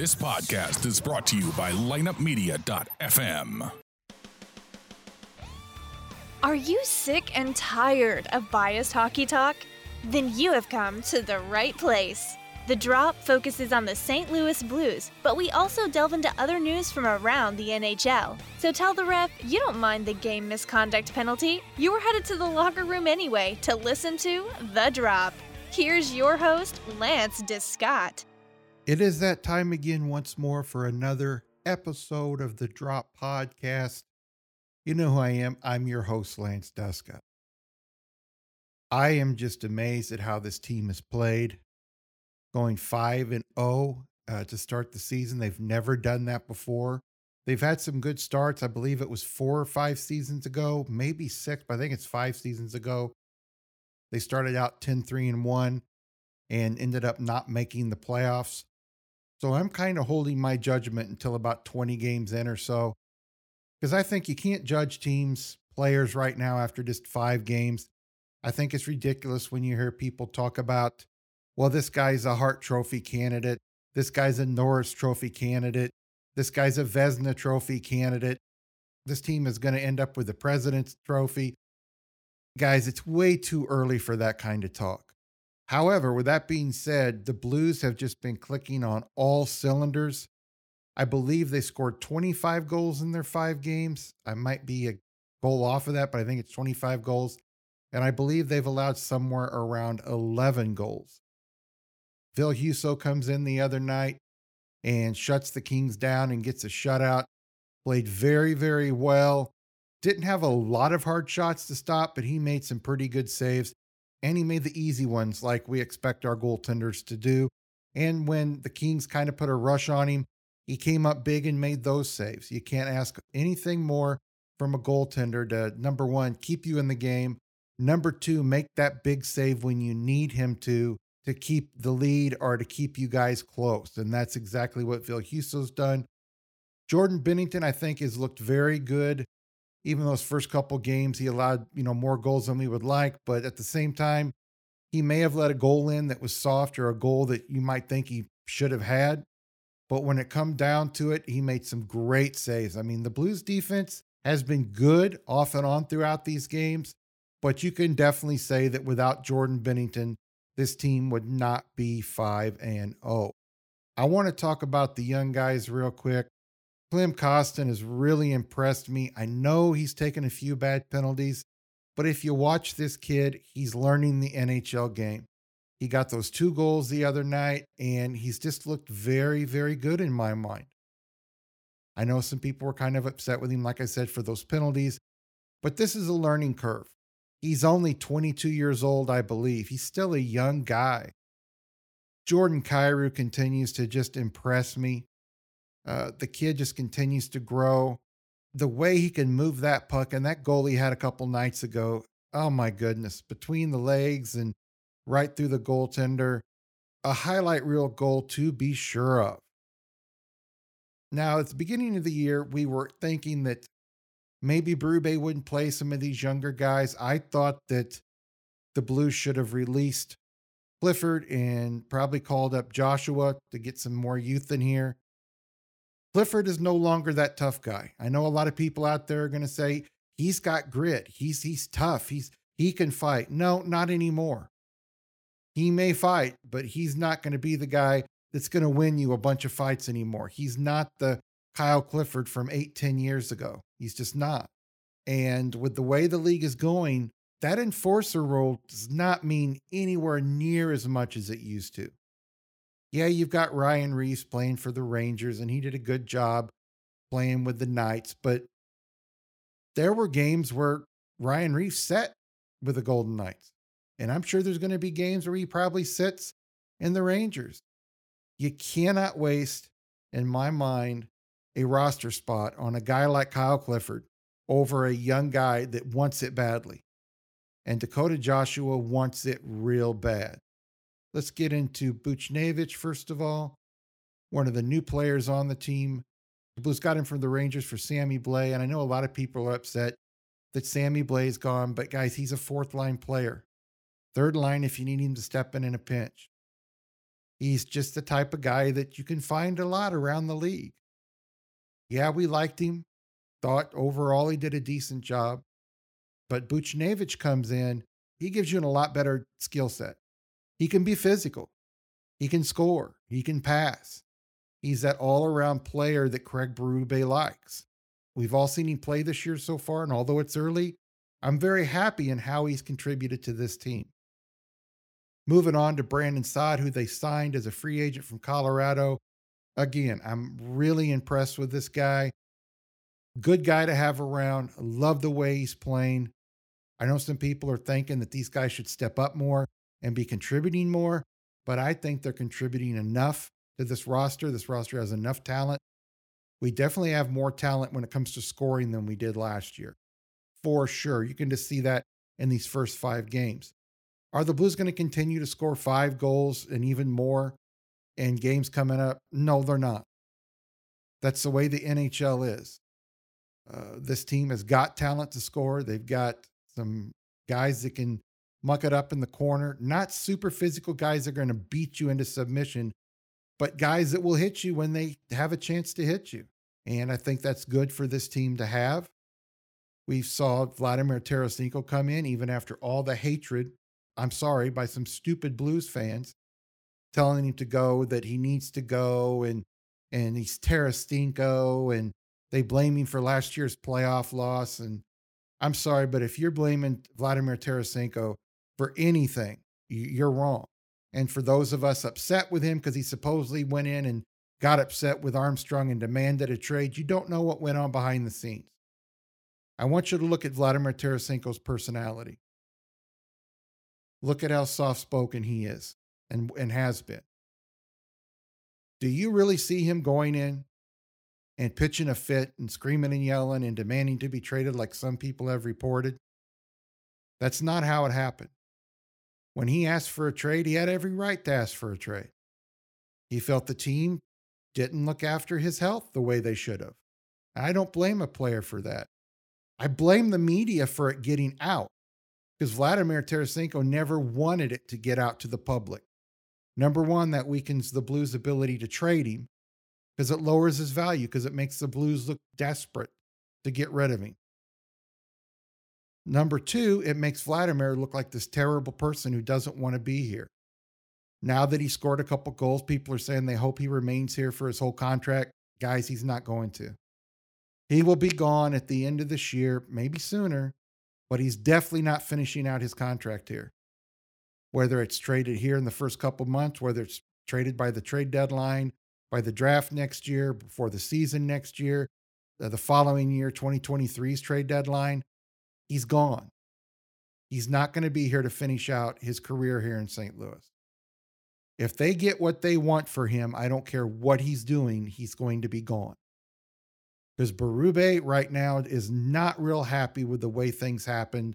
This podcast is brought to you by lineupmedia.fm. Are you sick and tired of biased hockey talk? Then you have come to the right place. The Drop focuses on the St. Louis Blues, but we also delve into other news from around the NHL. So tell the ref you don't mind the game misconduct penalty. You were headed to the locker room anyway to listen to The Drop. Here's your host, Lance Descott. It is that time again once more for another episode of the Drop Podcast. You know who I am. I'm your host, Lance Descott. I am just amazed at how this team has played. Going 5 and 0 uh, to start the season. They've never done that before. They've had some good starts. I believe it was four or five seasons ago, maybe six, but I think it's five seasons ago. They started out 10 3 and 1 and ended up not making the playoffs. So I'm kind of holding my judgment until about 20 games in or so. Because I think you can't judge teams, players right now after just five games. I think it's ridiculous when you hear people talk about, well, this guy's a Hart Trophy candidate. This guy's a Norris Trophy candidate. This guy's a Vezina Trophy candidate. This team is going to end up with the President's Trophy. Guys, it's way too early for that kind of talk. However, with that being said, the Blues have just been clicking on all cylinders. I believe they scored 25 goals in their five games. I might be a goal off of that, but I think it's 25 goals. And I believe they've allowed somewhere around 11 goals. Ville Husso comes in the other night and shuts the Kings down and gets a shutout. Played very, very well. Didn't have a lot of hard shots to stop, but he made some pretty good saves and he made the easy ones like we expect our goaltenders to do. And when the Kings kind of put a rush on him, he came up big and made those saves. You can't ask anything more from a goaltender to number one, keep you in the game. Number two, make that big save when you need him to, to keep the lead or to keep you guys close. And that's exactly what Ville Husso's done. Jordan Binnington, I think, has looked very good even those first couple games, he allowed, you know, more goals than we would like. But at the same time, he may have let a goal in that was soft or a goal that you might think he should have had. But when it come down to it, he made some great saves. I mean, the Blues defense has been good off and on throughout these games, but you can definitely say that without Jordan Binnington this team would not be 5 and 0. I want to talk about the young guys real quick. Klim Kostin has really impressed me. I know he's taken a few bad penalties, but if you watch this kid, he's learning the NHL game. He got those two goals the other night, and he's just looked very, very good in my mind. I know some people were kind of upset with him, like I said, for those penalties, but this is a learning curve. He's only 22 years old, I believe. He's still a young guy. Jordan Kyrou continues to just impress me. Uh, the kid just continues to grow. The way he can move that puck and that goal he had a couple nights ago, oh my goodness, between the legs and right through the goaltender, a highlight reel goal to be sure of. Now, at the beginning of the year, we were thinking that maybe Berube wouldn't play some of these younger guys. I thought that the Blues should have released Clifford and probably called up Joshua to get some more youth in here. Clifford is no longer that tough guy. I know a lot of people out there are going to say he's got grit. He's he's tough. He's he can fight. No, not anymore. He may fight, but he's not going to be the guy that's going to win you a bunch of fights anymore. He's not the Kyle Clifford from eight, ten years ago. He's just not. And with the way the league is going, that enforcer role does not mean anywhere near as much as it used to yeah, you've got Ryan Reaves playing for the Rangers, and he did a good job playing with the Knights. But there were games where Ryan Reaves set with the Golden Knights. And I'm sure there's going to be games where he probably sits in the Rangers. You cannot waste, in my mind, a roster spot on a guy like Kyle Clifford over a young guy that wants it badly. And Dakota Joshua wants it real bad. Let's get into Buchnevich first of all, one of the new players on the team. The Blues got him from the Rangers for Sammy Blais. and I know a lot of people are upset that Sammy Blais is gone, but guys, he's a fourth line player. Third line if you need him to step in in a pinch. He's just the type of guy that you can find a lot around the league. Yeah, we liked him. Thought overall he did a decent job. But Buchnevich comes in, he gives you a lot better skill set. He can be physical. He can score. He can pass. He's that all around player that Craig Berube likes. We've all seen him play this year so far, and although it's early, I'm very happy in how he's contributed to this team. Moving on to Brandon Saad, who they signed as a free agent from Colorado. Again, I'm really impressed with this guy. Good guy to have around. love the way he's playing. I know some people are thinking that these guys should step up more and be contributing more, but I think they're contributing enough to this roster. This roster has enough talent. We definitely have more talent when it comes to scoring than we did last year. For sure. You can just see that in these first five games. Are the Blues going to continue to score five goals and even more in games coming up? No, they're not. That's the way the NHL is. Uh, this team has got talent to score. They've got some guys that can muck it up in the corner. Not super physical guys that are going to beat you into submission, but guys that will hit you when they have a chance to hit you. And I think that's good for this team to have. We saw Vladimir Tarasenko come in even after all the hatred, I'm sorry, by some stupid Blues fans telling him to go, that he needs to go, and and he's Tarasenko, and they blame him for last year's playoff loss. And I'm sorry, but if you're blaming Vladimir Tarasenko for anything, you're wrong. And for those of us upset with him because he supposedly went in and got upset with Armstrong and demanded a trade, you don't know what went on behind the scenes. I want you to look at Vladimir Tarasenko's personality. Look at how soft spoken he is and, and has been. Do you really see him going in and pitching a fit and screaming and yelling and demanding to be traded like some people have reported. That's not how it happened. When he asked for a trade, he had every right to ask for a trade. He felt the team didn't look after his health the way they should have. I don't blame a player for that. I blame the media for it getting out because Vladimir Tarasenko never wanted it to get out to the public. Number one, that weakens the Blues' ability to trade him because it lowers his value because it makes the Blues look desperate to get rid of him. Number two, it makes Vladimir look like this terrible person who doesn't want to be here. Now that he scored a couple goals, people are saying they hope he remains here for his whole contract. Guys, he's not going to. He will be gone at the end of this year, maybe sooner, but he's definitely not finishing out his contract here. Whether it's traded here in the first couple months, whether it's traded by the trade deadline, by the draft next year, before the season next year, uh, the following year, 2023's trade deadline, he's gone. He's not going to be here to finish out his career here in St. Louis. If they get what they want for him, I don't care what he's doing, he's going to be gone. Because Berube right now is not real happy with the way things happened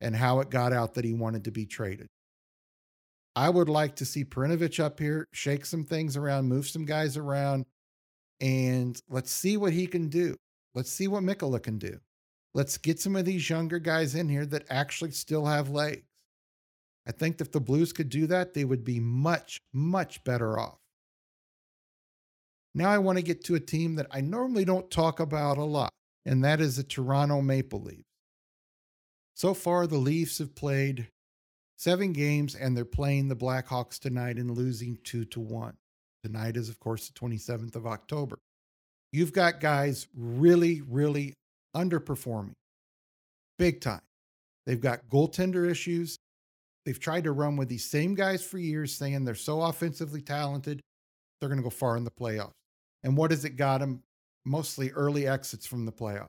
and how it got out that he wanted to be traded. I would like to see Perunovich up here, shake some things around, move some guys around, and let's see what he can do. Let's see what Mikkola can do. Let's get some of these younger guys in here that actually still have legs. I think if the Blues could do that, they would be much, much better off. Now I want to get to a team that I normally don't talk about a lot, and that is the Toronto Maple Leafs. So far, the Leafs have played seven games, and they're playing the Blackhawks tonight and losing two to one. Tonight is, of course, the 27th of October. You've got guys really, really underperforming big time. They've got goaltender issues. They've tried to run with these same guys for years, saying they're so offensively talented, they're going to go far in the playoffs. And what has it got them? Mostly early exits from the playoffs.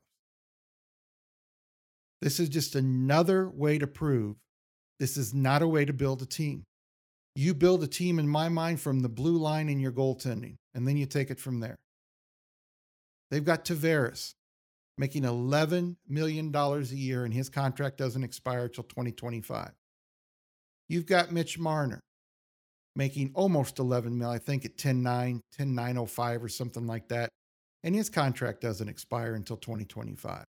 This is just another way to prove this is not a way to build a team. You build a team, in my mind, from the blue line in your goaltending, and then you take it from there. They've got Tavares making $11 million a year, and his contract doesn't expire until 2025. You've got Mitch Marner making almost 11 mil, I think at 10.9, 10.905 or something like that, and his contract doesn't expire until 2025.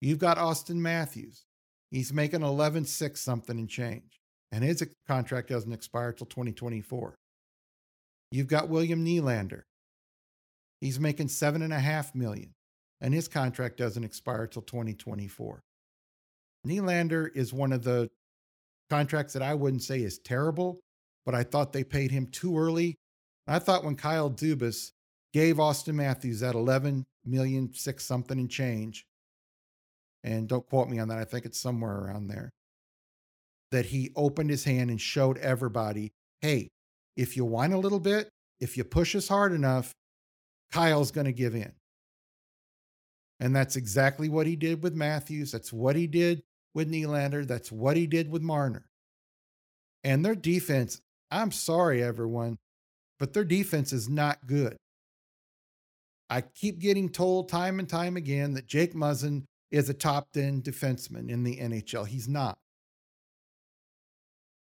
You've got Auston Matthews He's making 11 6 something and change. And his contract doesn't expire till 2024. You've got William Nylander. He's making seven and a half million, and his contract doesn't expire till 2024. Nylander is one of the contracts that I wouldn't say is terrible, but I thought they paid him too early. I thought when Kyle Dubas gave Auston Matthews that 11 million, six something and change, and don't quote me on that, I think it's somewhere around there, that he opened his hand and showed everybody hey, if you whine a little bit, if you push us hard enough, Kyle's going to give in. And that's exactly what he did with Matthews. That's what he did with Nylander. That's what he did with Marner. And their defense, I'm sorry, everyone, but their defense is not good. I keep getting told time and time again that Jake Muzzin is a top 10 defenseman in the NHL. He's not.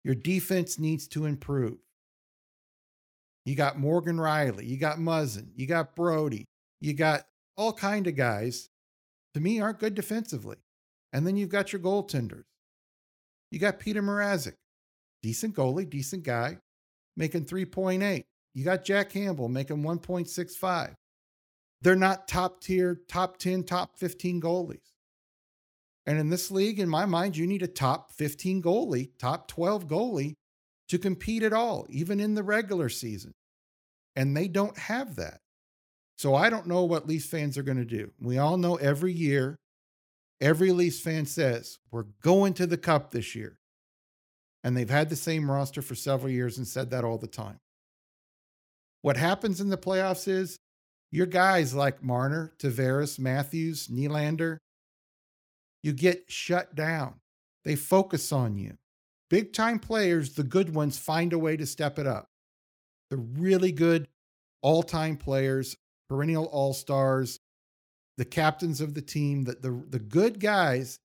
Your defense needs to improve. You got Morgan Rielly, you got Muzzin, you got Brodie, you got all kind of guys to me aren't good defensively. And then you've got your goaltenders. You got Peter Mrazek, decent goalie, decent guy, making 3.8. You got Jack Campbell making 1.65. They're not top tier, top 10, top 15 goalies. And in this league, in my mind, you need a top 15 goalie, top 12 goalie to compete at all, even in the regular season. And they don't have that. So I don't know what Leafs fans are going to do. We all know every year, every Leafs fan says, we're going to the cup this year. And they've had the same roster for several years and said that all the time. What happens in the playoffs is your guys like Marner, Tavares, Matthews, Nylander, you get shut down. They focus on you. Big time players, the good ones, find a way to step it up. The really good all time players, perennial all stars, the captains of the team, the, the, the good guys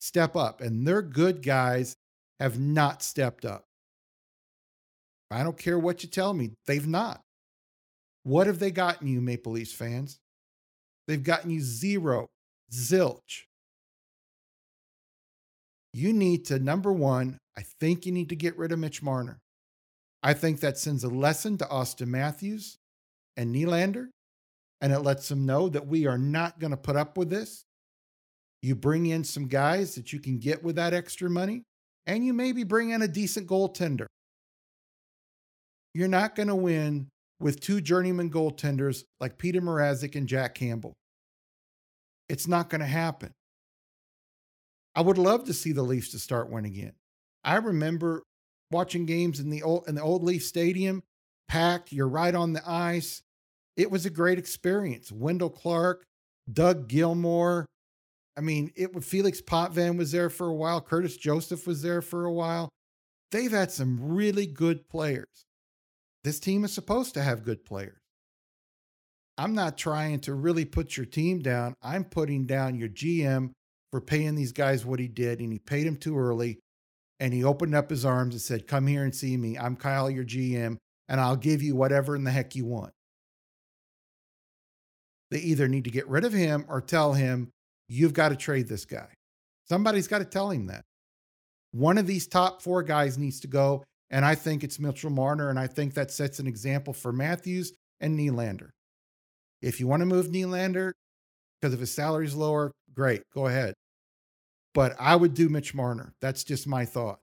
step up, and their good guys have not stepped up. I don't care what you tell me, they've not. What have they gotten you, Maple Leafs fans? They've gotten you zero, zilch you need to, number one, I think you need to get rid of Mitch Marner. I think that sends a lesson to Auston Matthews and Nylander, and it lets them know that we are not going to put up with this. You bring in some guys that you can get with that extra money, and you maybe bring in a decent goaltender. You're not going to win with two journeyman goaltenders like Peter Mrazek and Jack Campbell. It's not going to happen. I would love to see the Leafs to start winning again. I remember watching games in the old in the old Leaf Stadium, packed. You're right on the ice. It was a great experience. Wendell Clark, Doug Gilmour. I mean, it Felix Potvin was there for a while. Curtis Joseph was there for a while. They've had some really good players. This team is supposed to have good players. I'm not trying to really put your team down. I'm putting down your GM for paying these guys what he did, and he paid them too early. And he opened up his arms and said, Come here and see me. I'm Kyle, your GM, and I'll give you whatever in the heck you want. They either need to get rid of him or tell him, You've got to trade this guy. Somebody's got to tell him that. One of these top four guys needs to go. And I think it's Mitchell Marner. And I think that sets an example for Matthews and Nylander. If you want to move Nylander because if his salary's lower, great, go ahead but I would do Mitch Marner. That's just my thoughts.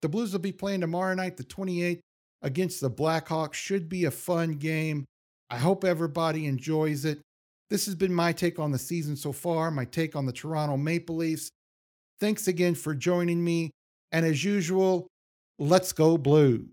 The Blues will be playing tomorrow night, the 28th, against the Blackhawks. Should be a fun game. I hope everybody enjoys it. This has been my take on the season so far, my take on the Toronto Maple Leafs. Thanks again for joining me. And as usual, let's go blue.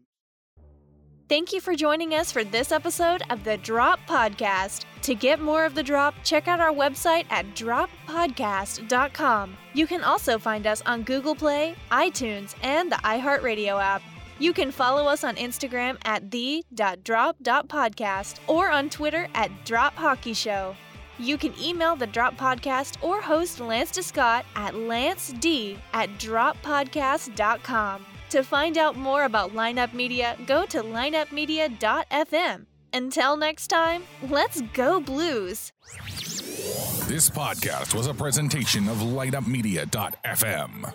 Thank you for joining us for this episode of the Drop Podcast. To get more of the drop, check out our website at droppodcast.com. You can also find us on Google Play, iTunes, and the iHeartRadio app. You can follow us on Instagram at the.drop.podcast or on Twitter at Drop Hockey Show. You can email the Drop Podcast or host Lance DeScott at lanced at droppodcast.com. To find out more about Lineup Media, go to lineupmedia.fm. Until next time, let's go blues. This podcast was a presentation of lineupmedia.fm.